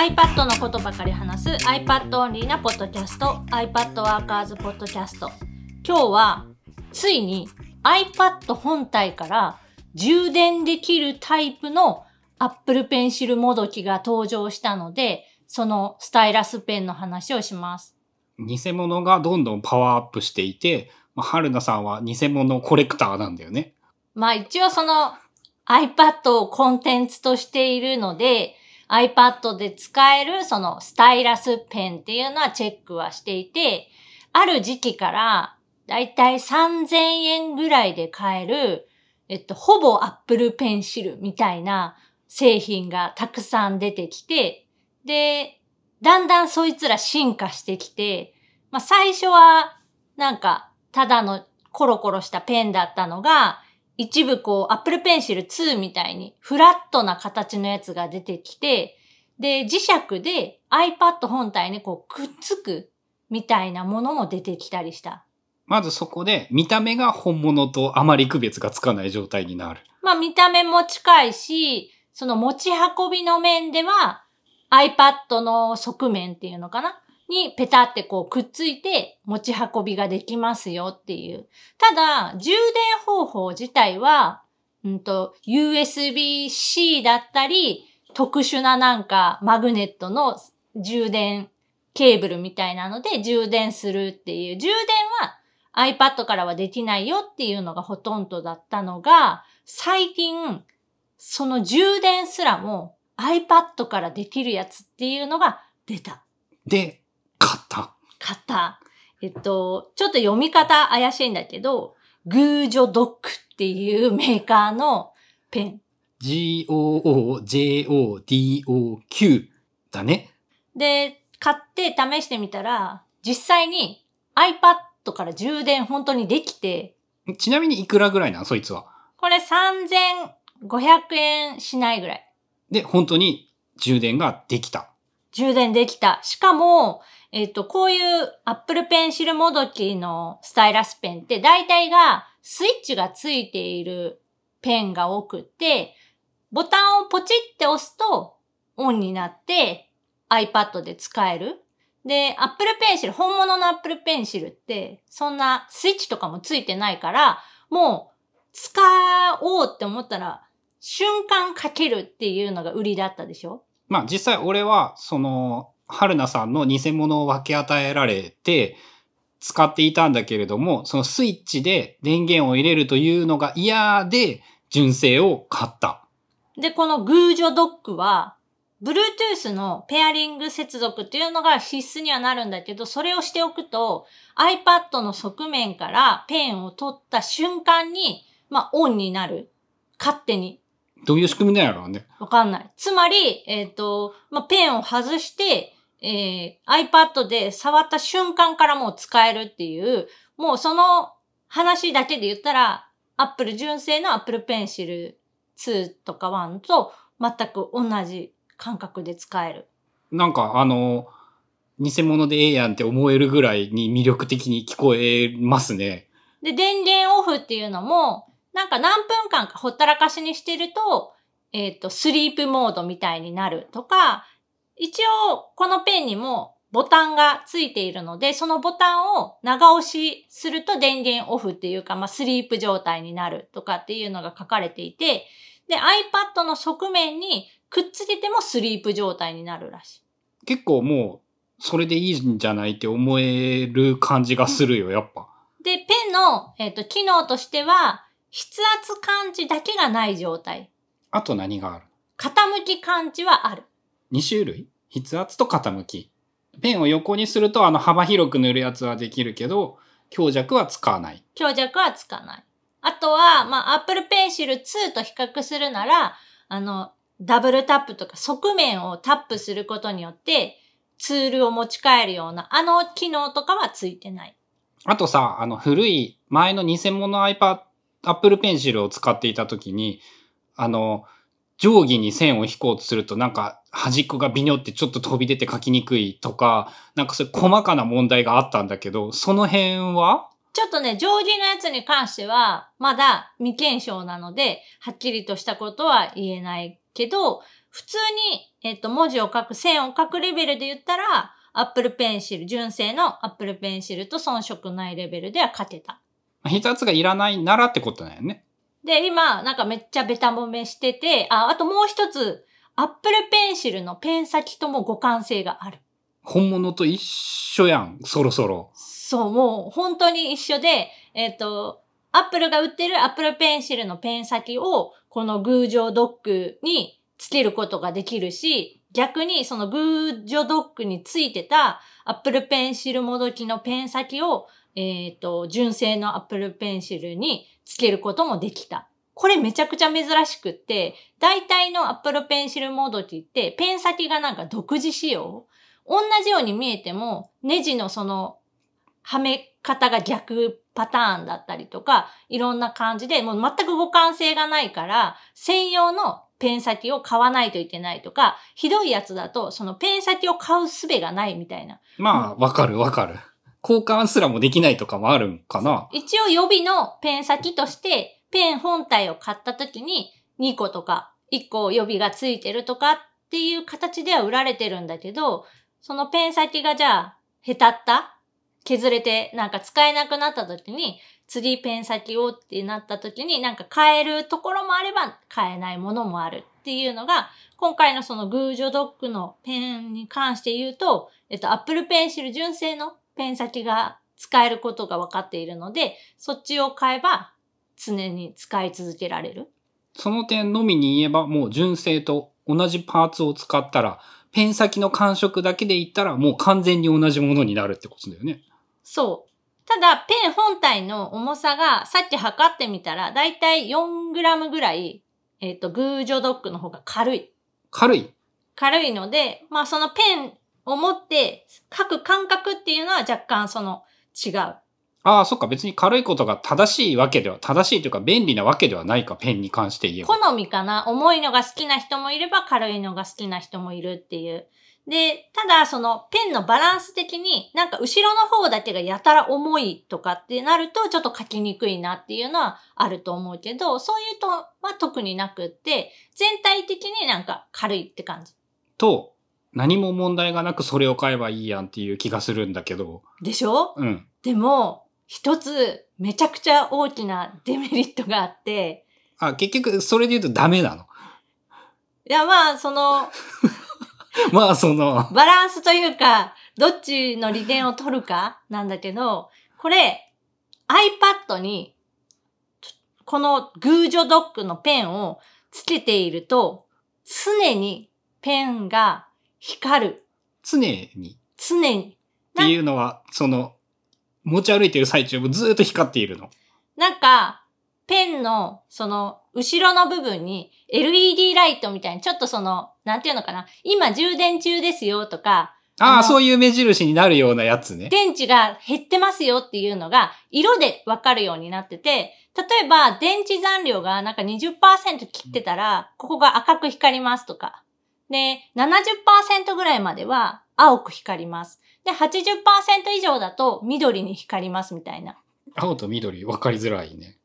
iPad のことばかり話す iPad オンリーなポッドキャスト iPad ワーカーズポッドキャスト今日はついに iPad 本体から充電できるタイプの Apple Pencil もどきが登場したのでそのスタイラスペンの話をします。偽物がどんどんパワーアップしていて、まあ、春菜さんは偽物コレクターなんだよね。まあ一応その iPad をコンテンツとしているので iPad で使えるそのスタイラスペンっていうのはチェックはしていて、ある時期からだいたい3000円ぐらいで買える、えっと、ほぼ Apple Pencil みたいな製品がたくさん出てきて、で、だんだんそいつら進化してきて、まあ最初はなんかただのコロコロしたペンだったのが、一部こう Apple Pencil 2みたいにフラットな形のやつが出てきて、で、磁石で iPad 本体にこうくっつくみたいなものも出てきたりした。まずそこで見た目が本物とあまり区別がつかない状態になる。まあ見た目も近いし、その持ち運びの面では iPad の側面っていうのかな？にペタってこうくっついて持ち運びができますよっていう。ただ、充電方法自体は、うんと、USB-C だったり、特殊ななんかマグネットの充電ケーブルみたいなので充電するっていう。充電は iPad からはできないよっていうのがほとんどだったのが、最近、その充電すらも iPad からできるやつっていうのが出た。で、買った。買った。えっと、ちょっと読み方怪しいんだけど、グージョドックっていうメーカーのペン。G-O-O-J-O-D-O-Q だね。で、買って試してみたら、実際に iPad から充電本当にできて、ちなみにいくらぐらいなのそいつは。これ3500円しないぐらい。で、本当に充電ができた。充電できた。しかも、えっ、と、こういう Apple Pencil もどきのスタイラスペンって大体がスイッチがついているペンが多くて、ボタンをポチって押すとオンになって iPad で使える。で、Apple Pencil、本物の Apple Pencil ってそんなスイッチとかもついてないから、もう使おうって思ったら瞬間かけるっていうのが売りだったでしょ？まあ実際俺は、その、春菜さんの偽物を分け与えられて、使っていたんだけれども、そのスイッチで電源を入れるというのが嫌で、純正を買った。で、このグージョドックは、Bluetooth のペアリング接続っていうのが必須にはなるんだけど、それをしておくと iPad の側面からペンを取った瞬間に、まあ、オンになる。勝手に。どういう仕組みなんやろうね。わかんない。つまり、えっ、と、まあ、ペンを外して、えー iPad で触った瞬間からもう使えるっていう、もうその話だけで言ったら、Apple 純正の Apple Pencil 2とか1と全く同じ感覚で使える。なんかあの、偽物でええやんって思えるぐらいに魅力的に聞こえますね。で、電源オフっていうのも、なんか何分間かほったらかしにしてると、えっ、と、スリープモードみたいになるとか、一応、このペンにもボタンがついているので、そのボタンを長押しすると電源オフっていうか、まあ、スリープ状態になるとかっていうのが書かれていて、で、iPad の側面にくっつけてもスリープ状態になるらしい。結構もう、それでいいんじゃないって思える感じがするよ、やっぱ。で、ペンの、えっ、と、機能としては、筆圧感知だけがない状態。あと何がある？傾き感知はある。2種類？筆圧と傾き。ペンを横にするとあの幅広く塗るやつはできるけど、強弱は使わない。強弱はつかない。あとは、まあ、Apple Pencil 2と比較するなら、あの、ダブルタップとか側面をタップすることによって、ツールを持ち帰るような、あの機能とかはついてない。あとさ、あの古い前の偽物 iPad、Apple Pencil を使っていた時に、あの、定規に線を引こうとするとなんか端っこがビニョってちょっと飛び出て書きにくいとか、なんかそういう細かな問題があったんだけど、その辺は？ちょっとね、定規のやつに関しては、まだ未検証なので、はっきりとしたことは言えないけど、普通に、えっ、と、文字を書く、線を書くレベルで言ったら、Apple Pencil、純正の Apple Pencil と遜色ないレベルでは書けた。筆圧がいらないならってことだよね。で、今、なんかめっちゃベタ褒めしてて、あ、あともう一つ、Apple Pencil のペン先とも互換性がある。本物と一緒やん、そろそろ。そう、もう本当に一緒で、えっ、と、アップルが売ってる Apple Pencil のペン先を、このグージョドッグにつけることができるし、逆にそのグージョドッグについてた Apple Pencil もどきのペン先を、えっ、と、純正の Apple Pencil につけることもできた。これめちゃくちゃ珍しくって、大体の Apple Pencil もどきってペン先がなんか独自仕様？同じように見えても、ネジのその、はめ方が逆パターンだったりとか、いろんな感じで、もう全く互換性がないから、専用のペン先を買わないといけないとか、ひどいやつだと、そのペン先を買う術がないみたいな。まあ、わかるわかる。交換すらもできないとかもあるんかな？一応予備のペン先として、ペン本体を買った時に2個とか1個予備がついてるとかっていう形では売られてるんだけど、そのペン先がじゃあ、へたった？削れてなんか使えなくなった時に、次ペン先をってなった時になんか変えるところもあれば変えないものもあるっていうのが、今回のそのグージョドッグのペンに関して言うと、えっと、Apple Pencil 純正のペン先が使えることが分かっているので、そっちを買えば常に使い続けられる。その点のみに言えば、もう純正と同じパーツを使ったら、ペン先の感触だけで言ったら、もう完全に同じものになるってことだよね。そう。ただ、ペン本体の重さが、さっき測ってみたら、だいたい 4g ぐらい、えっ、と、グージョドッグの方が軽い。軽い？軽いので、まあそのペンを持って書く感覚っていうのは若干その違う。ああ、そっか。別に軽いことが正しいわけでは、正しいというか便利なわけではないか、ペンに関して言えば。好みかな重いのが好きな人もいれば軽いのが好きな人もいるっていう。で、ただそのペンのバランス的になんか後ろの方だけがやたら重いとかってなるとちょっと書きにくいなっていうのはあると思うけど、そういうとは特になくって、全体的になんか軽いって感じ。と、何も問題がなくそれを買えばいいやんっていう気がするんだけど。でしょ？うん。でも、一つめちゃくちゃ大きなデメリットがあって、あ、結局、それで言うとダメなの。いやまあその、まあ、その、バランスというか、どっちの利点を取るかなんだけど、これ iPad にこのグージョドッグのペンをつけていると、常にペンが光る。常に常に。っていうのは、その、持ち歩いてる最中もずーっと光っているの。なんか、ペンの、その、後ろの部分に LED ライトみたいに、ちょっとその、なんていうのかな、今充電中ですよとか、ああ、のそういう目印になるようなやつね。電池が減ってますよっていうのが色でわかるようになってて、例えば電池残量がなんか20%切ってたら、ここが赤く光りますとか。で、70%ぐらいまでは青く光ります。で、80%以上だと緑に光りますみたいな。青と緑分かりづらいね。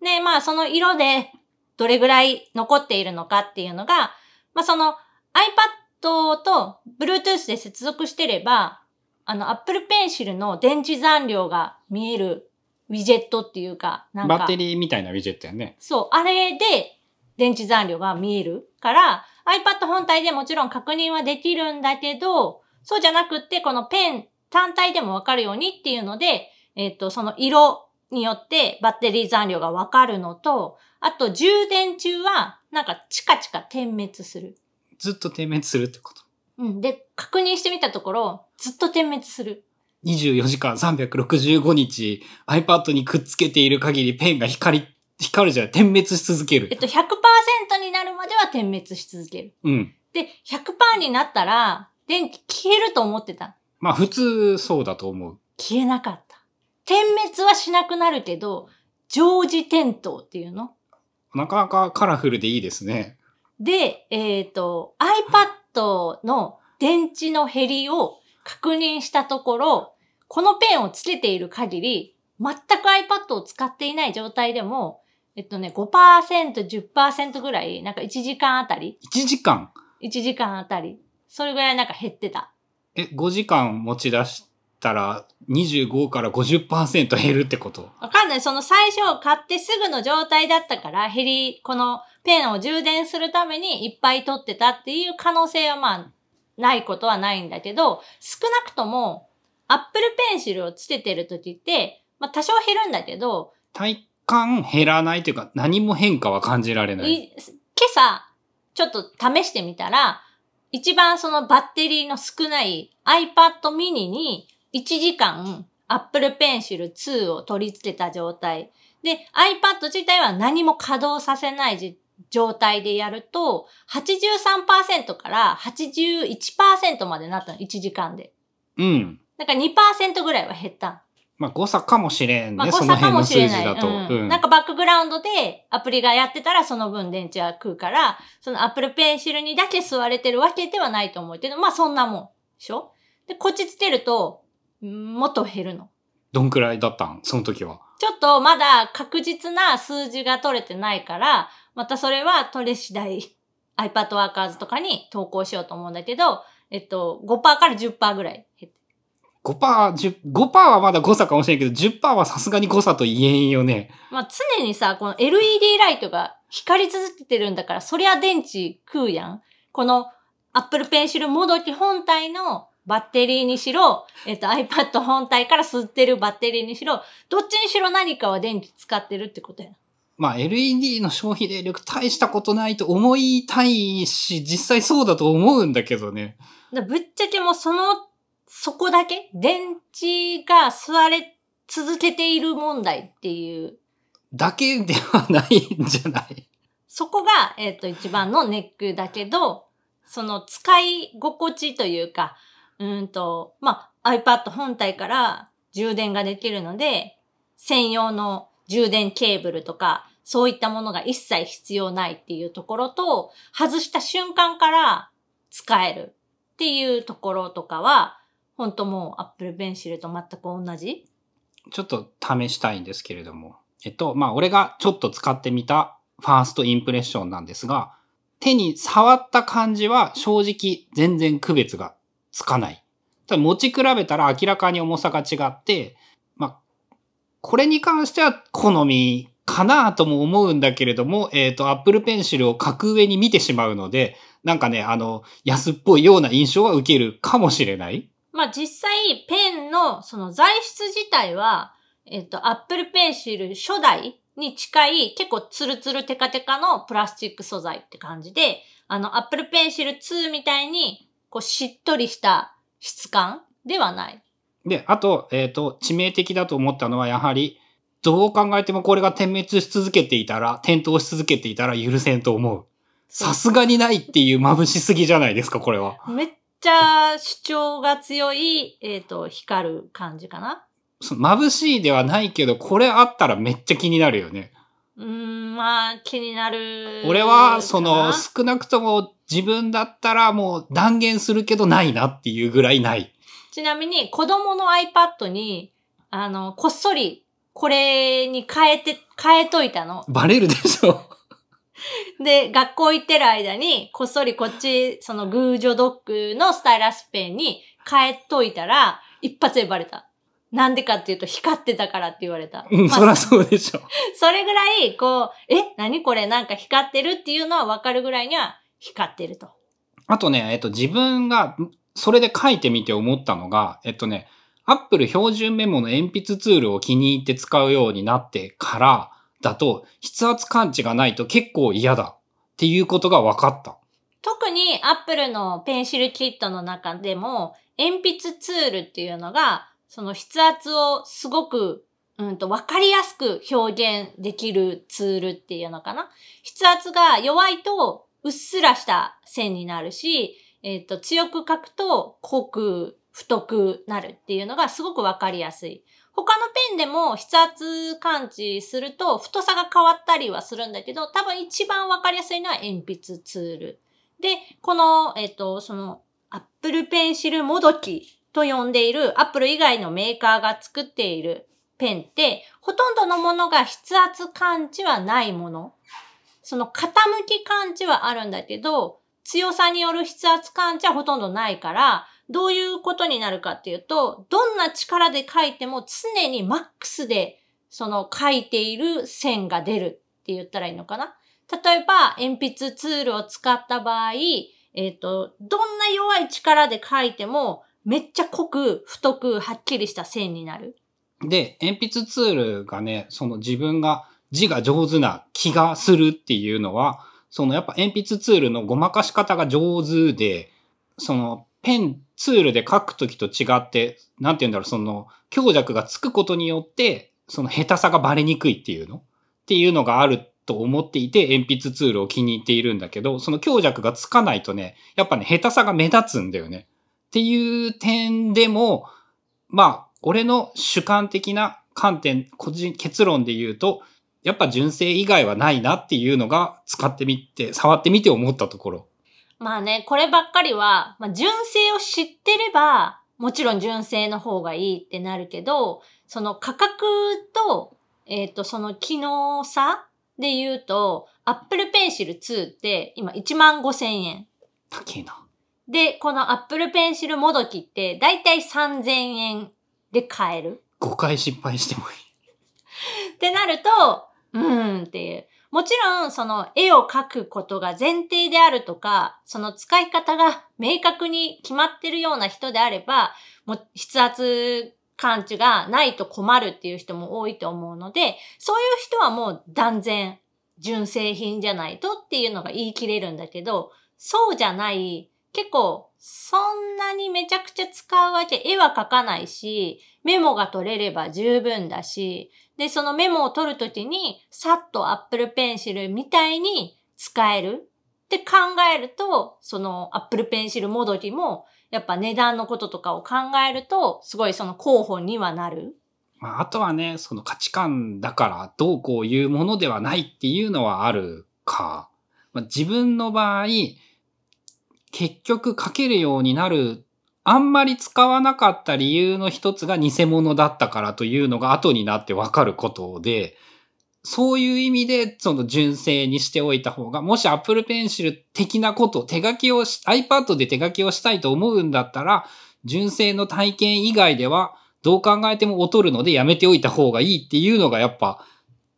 で、まあその色でどれぐらい残っているのかっていうのが、まあその iPad と Bluetooth で接続してれば、あの Apple Pencil の電池残量が見えるウィジェットっていうか、なんか、バッテリーみたいなウィジェットやね。そう、あれで電池残量が見えるから、iPad 本体でもちろん確認はできるんだけど、そうじゃなくって、このペン単体でもわかるようにっていうので、えっ、と、その色によってバッテリー残量がわかるのと、あと充電中は、なんかチカチカ点滅する。ずっと点滅するってこと？うん。で、確認してみたところ、ずっと点滅する。24時間365日 iPad にくっつけている限りペンが光り、光るじゃない、点滅し続ける。えっと、100%になるまでは点滅し続ける。うん。で、100%になったら、電気消えると思ってた。まあ普通そうだと思う。消えなかった。点滅はしなくなるけど、常時点灯っていうのなかなかカラフルでいいですね。で、えっ、と、iPad の電池の減りを確認したところ、このペンをつけている限り、全く iPad を使っていない状態でも、えっとね、5%、10%ぐらい、なんか1時間あたり、1時間 ?1 時間あたり、それぐらいなんか減ってた。え、5時間持ち出したら25から50%減るってこと？わかんない。その最初買ってすぐの状態だったから、減り、このペンを充電するためにいっぱい取ってたっていう可能性はまあ、ないことはないんだけど、少なくとも、アップルペンシルをつけてる時って、まあ多少減るんだけど、体感減らないというか何も変化は感じられない。い今朝、ちょっと試してみたら、一番そのバッテリーの少ない iPad mini に1時間 Apple Pencil 2を取り付けた状態。で、iPad 自体は何も稼働させないじ状態でやると、83%から81%までなったの、1時間で。うん。だから2%ぐらいは減ったのまあ誤差かもしれんね。まあ、誤その差か辺の数もしれない。字だと。うんうん。なんかバックグラウンドでアプリがやってたらその分電池は食うから、その Apple Pencil にだけ吸われてるわけではないと思うけど、まあそんなもん。でしょ？で、こっちつけると、んもっと減るの。どんくらいだったん？その時は。ちょっとまだ確実な数字が取れてないから、またそれは取れ次第 iPad Workers とかに投稿しようと思うんだけど、えっと、5%から10%ぐらい。5%、10 5%はまだ誤差かもしれんけど、10%はさすがに誤差と言えんよね。まあ常にさ、この LED ライトが光り続けてるんだから、そりゃ電池食うやん。この Apple Pencil もどき本体のバッテリーにしろ、えっと iPad 本体から吸ってるバッテリーにしろ、どっちにしろ何かは電気使ってるってことやん。まあ LED の消費電力大したことないと思いたいし、実際そうだと思うんだけどね。だぶっちゃけもうその、そこだけ？電池が吸われ続けている問題っていう、だけではないんじゃない？そこが、えっ、と、一番のネックだけど、その使い心地というか、うーんと、まあ、iPad 本体から充電ができるので、専用の充電ケーブルとか、そういったものが一切必要ないっていうところと、外した瞬間から使えるっていうところとかは、本当もう Apple Pencil と全く同じ？ちょっと試したいんですけれども。えっと、まあ、俺がちょっと使ってみたファーストインプレッションなんですが、手に触った感じは正直全然区別がつかない。ただ持ち比べたら明らかに重さが違って、まあ、これに関しては好みかなとも思うんだけれども、えっ、と、Apple Pencil を格上に見てしまうので、なんかね、あの、安っぽいような印象は受けるかもしれない。まあ実際ペンのその材質自体は、えっ、と、Apple Pencil 初代に近い結構ツルツルテカテカのプラスチック素材って感じで、あの Apple Pencil 2みたいにこうしっとりした質感ではない。で、あと、えっ、と、致命的だと思ったのは、やはり、どう考えてもこれが点滅し続けていたら、点灯し続けていたら許せんと思う。さすがにないっていう眩しすぎじゃないですか、これは。めっちゃ主張が強い、えっ、と、光る感じかな？そ眩しいではないけど、これあったらめっちゃ気になるよね。うーん、まあ気になる。俺は、その、少なくとも自分だったらもう断言するけどないなっていうぐらいない。ちなみに子供の iPad に、あの、こっそりこれに変えて、変えといたの。バレるでしょ。で、学校行ってる間に、こっそりこっち、そのグージョドッグのスタイラスペンに変えといたら、一発でバレた。なんでかっていうと、光ってたからって言われた。うん、まあそらそうでしょ。それぐらい、こう、え、何これ？なんか光ってるっていうのは分かるぐらいには光ってると。あとね、えっと、自分が、それで書いてみて思ったのが、えっとね、Apple 標準メモの鉛筆ツールを気に入って使うようになってからだと、筆圧感知がないと結構嫌だっていうことが分かった。特に Apple のペンシルキットの中でも、鉛筆ツールっていうのが、その筆圧をすごく、うんと、わかりやすく表現できるツールっていうのかな。筆圧が弱いと、うっすらした線になるし、えっ、と、強く書くと、濃く、太くなるっていうのがすごくわかりやすい。他のペンでも筆圧感知すると太さが変わったりはするんだけど、多分一番わかりやすいのは鉛筆ツール。で、この、えっ、と、その、Apple Pencil もどきと呼んでいる Apple 以外のメーカーが作っているペンって、ほとんどのものが筆圧感知はないもの。その傾き感知はあるんだけど、強さによる筆圧感知はほとんどないから、どういうことになるかっていうと、どんな力で書いても常にマックスでその書いている線が出るって言ったらいいのかな例えば、鉛筆ツールを使った場合、えっ、と、どんな弱い力で書いても、めっちゃ濃く、太く、はっきりした線になる。で、鉛筆ツールがね、その自分が字が上手な気がするっていうのは、そのやっぱ鉛筆ツールのごまかし方が上手で、そのペンツールで書くときと違って、なんて言うんだろう、その強弱がつくことによって、その下手さがバレにくいっていうのっていうのがあると思っていて、鉛筆ツールを気に入っているんだけど、その強弱がつかないとね、やっぱね、下手さが目立つんだよね。っていう点でも、まあ、俺の主観的な観点、個人、結論で言うと、やっぱ純正以外はないなっていうのが使ってみて、触ってみて思ったところ。まあね、こればっかりは、まあ、純正を知ってれば、もちろん純正の方がいいってなるけど、その価格と、えっ、と、その機能差で言うと、Apple Pencil 2って今1万5千円。高えな。で、この Apple Pencil もどきってだいたい3000円で買える。5回失敗してもいい。ってなると、うーんっていう。もちろん、その絵を描くことが前提であるとか、その使い方が明確に決まってるような人であれば、もう筆圧感知がないと困るっていう人も多いと思うので、そういう人はもう断然純正品じゃないとっていうのが言い切れるんだけど、そうじゃない、結構そんなにめちゃくちゃ使うわけ、絵は描かないし、メモが取れれば十分だし、で、そのメモを取るときに、さっと Apple Pencil みたいに使えるって考えると、その Apple Pencil もどきも、やっぱ値段のこととかを考えると、すごいその候補にはなる。まあ、あとはね、その価値観だからどうこういうものではないっていうのはあるか。まあ、自分の場合、結局書けるようになる、あんまり使わなかった理由の一つが偽物だったからというのが後になってわかることで、そういう意味で、その純正にしておいた方が、もし Apple Pencil 的なこと、手書きをし、iPad で手書きをしたいと思うんだったら、純正の体験以外では、どう考えても劣るのでやめておいた方がいいっていうのがやっぱ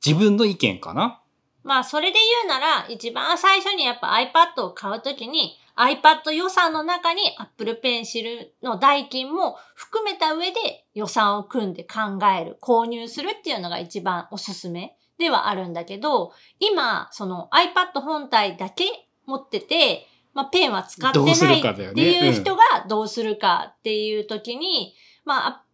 自分の意見かな。まあ、それで言うなら、一番最初にやっぱ iPad を買うときに、iPad 予算の中に Apple Pencil の代金も含めた上で予算を組んで考える、購入するっていうのが一番おすすめではあるんだけど、今、その iPad 本体だけ持ってて、まあ、ペンは使ってないっていう人がどうするかっていう時に、まあ、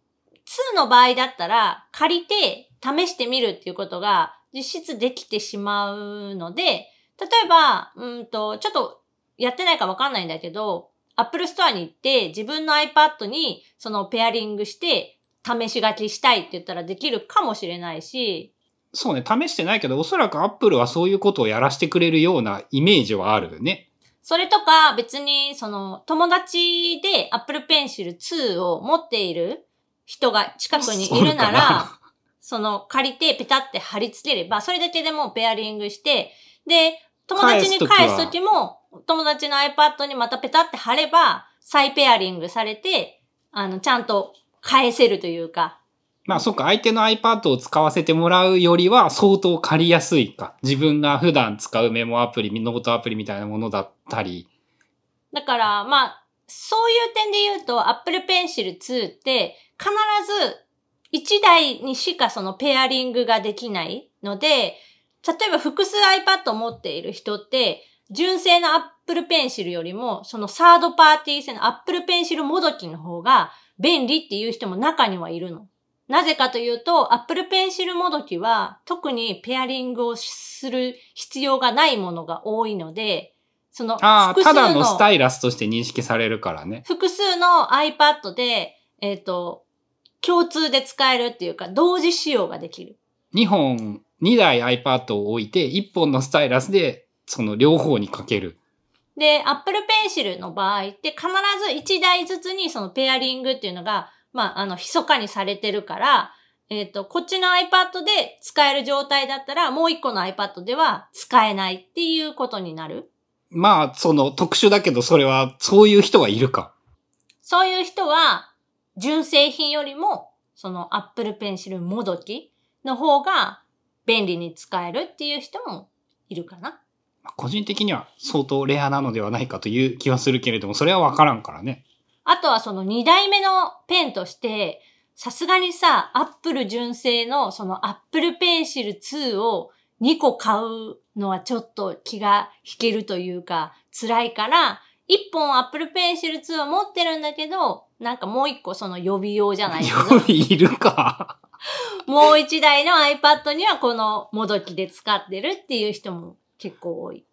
2の場合だったら借りて試してみるっていうことが実質できてしまうので、例えば、うんと、ちょっとやってないかわかんないんだけど、Apple Store に行って自分の iPad にそのペアリングして試し書きしたいって言ったらできるかもしれないし、そうね、試してないけど、おそらく Apple はそういうことをやらせてくれるようなイメージはあるよね。それとか別にその友達で Apple Pencil 2を持っている人が近くにいるなら、その借りてペタって貼り付ければ、それだけでもうペアリングして、で、友達に返すときも、友達の iPad にまたペタって貼れば、再ペアリングされて、あの、ちゃんと返せるというか、まあそっか、相手の iPad を使わせてもらうよりは相当借りやすいか。自分が普段使うメモアプリ、ノートアプリみたいなものだったり。だから、まあ、そういう点で言うと、Apple Pencil 2って必ず1台にしかそのペアリングができないので、例えば複数 iPad を持っている人って、純正の Apple Pencil よりも、そのサードパーティー製の Apple Pencil もどきの方が便利っていう人も中にはいるの。なぜかというと、Apple Pencil もどきは特にペアリングをする必要がないものが多いので、そのああ、複数ただのスタイラスとして認識されるからね。複数の iPad で、えっ、と、共通で使えるっていうか、同時使用ができる。2本、2台 iPad を置いて、1本のスタイラスで、その両方にかける。で、Apple Pencil の場合って必ず1台ずつにそのペアリングっていうのが、まあ、あの、密かにされてるから、えっ、と、こっちの iPad で使える状態だったら、もう一個の iPad では使えないっていうことになる。まあ、その特殊だけど、それは、そういう人はいるか。そういう人は、純正品よりも、その Apple Pencil もどきの方が便利に使えるっていう人もいるかな。まあ個人的には相当レアなのではないかという気はするけれども、それはわからんからね。あとはその二代目のペンとして、さすがにさ、アップル純正のそのアップルペンシル2を2個買うのはちょっと気が引けるというか辛いから、1本アップルペンシル2を持ってるんだけど、なんかもう1個その予備用じゃないけど、いるか。もう1台の iPad にはこのもどきで使ってるっていう人も結構多い。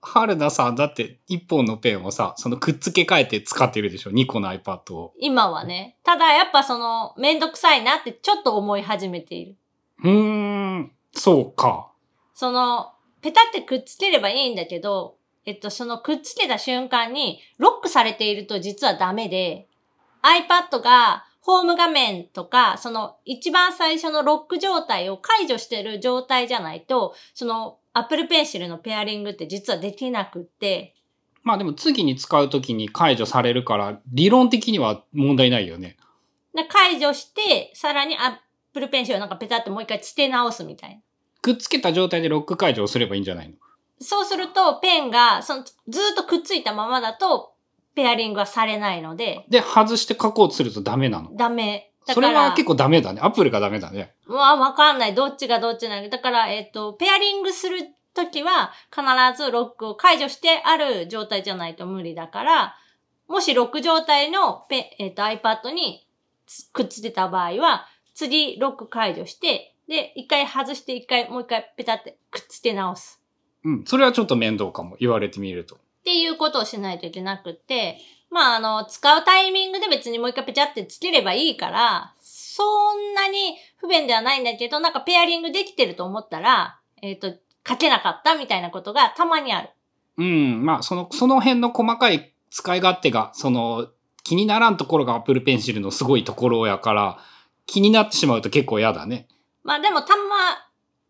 春菜さん、だって一本のペンをさ、そのくっつけ替えて使ってるでしょ ?2 個の iPad を。今はね。ただやっぱそのめんどくさいなってちょっと思い始めている。うーん、そうか。その、ペタってくっつければいいんだけど、えっと、そのくっつけた瞬間に、ロックされていると実はダメで、iPad がホーム画面とか、その一番最初のロック状態を解除してる状態じゃないと、その Apple Pencil のペアリングって実はできなくって、まあでも次に使うときに解除されるから、理論的には問題ないよね。で解除して、さらに Apple Pencil をなんかペタってもう一回つけ直すみたいな。くっつけた状態でロック解除をすればいいんじゃないの？そうすると、ペンが、その、ずーっとくっついたままだと、ペアリングはされないので、で、外して書こうとするとダメなの？ダメ。だそれは結構ダメだね。アップルがダメだね。うわ、わかんない。どっちがどっちなのだから、えっ、と、ペアリングするときは、必ずロックを解除してある状態じゃないと無理だから、もしロック状態のペ、えっ、と、iPad につくっつけた場合は、次、ロック解除して、で、一回外して、一回、もう一回ペタってくっつけ直す。うん。それはちょっと面倒かも。言われてみると。っていうことをしないといけなくって、まあ、あの、使うタイミングで別にもう一回ペチャってつければいいから、そんなに不便ではないんだけど、なんかペアリングできてると思ったら、えっ、と、書けなかったみたいなことがたまにある。うん。まあ、その、その辺の細かい使い勝手が、その、気にならんところが Apple Pencil のすごいところやから、気になってしまうと結構嫌だね。まあでもたま、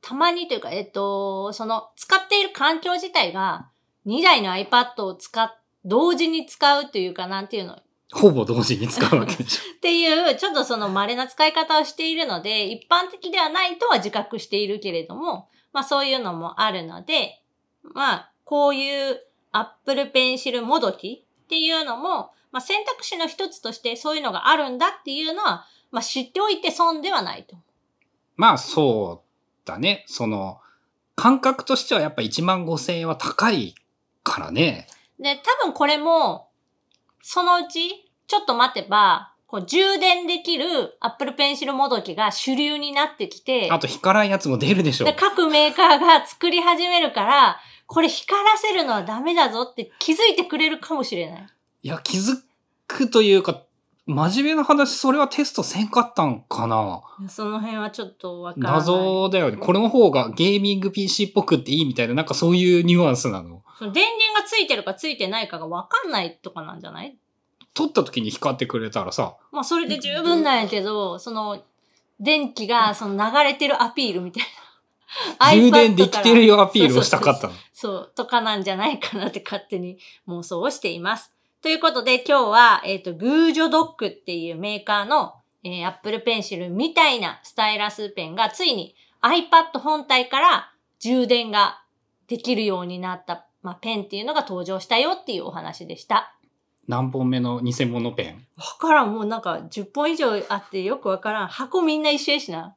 たまにというか、えっ、と、その、使っている環境自体が、2台の iPad を使っ、同時に使うというか、なんていうの、ほぼ同時に使うわけでしょ。っていう、ちょっとその稀な使い方をしているので、一般的ではないとは自覚しているけれども、まあそういうのもあるので、まあこういう Apple Pencil もどきっていうのも、まあ選択肢の一つとしてそういうのがあるんだっていうのは、まあ知っておいて損ではないと。まあ、そうだね。その、感覚としてはやっぱ1万5千円は高いからね。で、多分これも、そのうち、ちょっと待てば、こう充電できる Apple Pencil もどきが主流になってきて、あと光らんやつも出るでしょで、。各メーカーが作り始めるから、これ光らせるのはダメだぞって気づいてくれるかもしれない。いや、気づくというか、真面目な話、それはテストせんかったんかな？その辺はちょっとわからない。謎だよね。これの方がゲーミング PC っぽくっていいみたいな、なんかそういうニュアンスなの？その電源がついてるかついてないかがわかんないとかなんじゃない？撮った時に光ってくれたらさ、まあそれで十分なんやけど、その、電気がその流れてるアピールみたいな。充電できてるよアピールをしたかったの？そう、とかなんじゃないかなって勝手に妄想をしています。ということで今日は、えっ、と、グージョドックっていうメーカーの、えー、Apple Pencil みたいなスタイラスペンがついに iPad 本体から充電ができるようになった、まあ、ペンっていうのが登場したよっていうお話でした。何本目の偽物ペン？わからん。もうなんか10本以上あってよくわからん。箱みんな一緒やしな。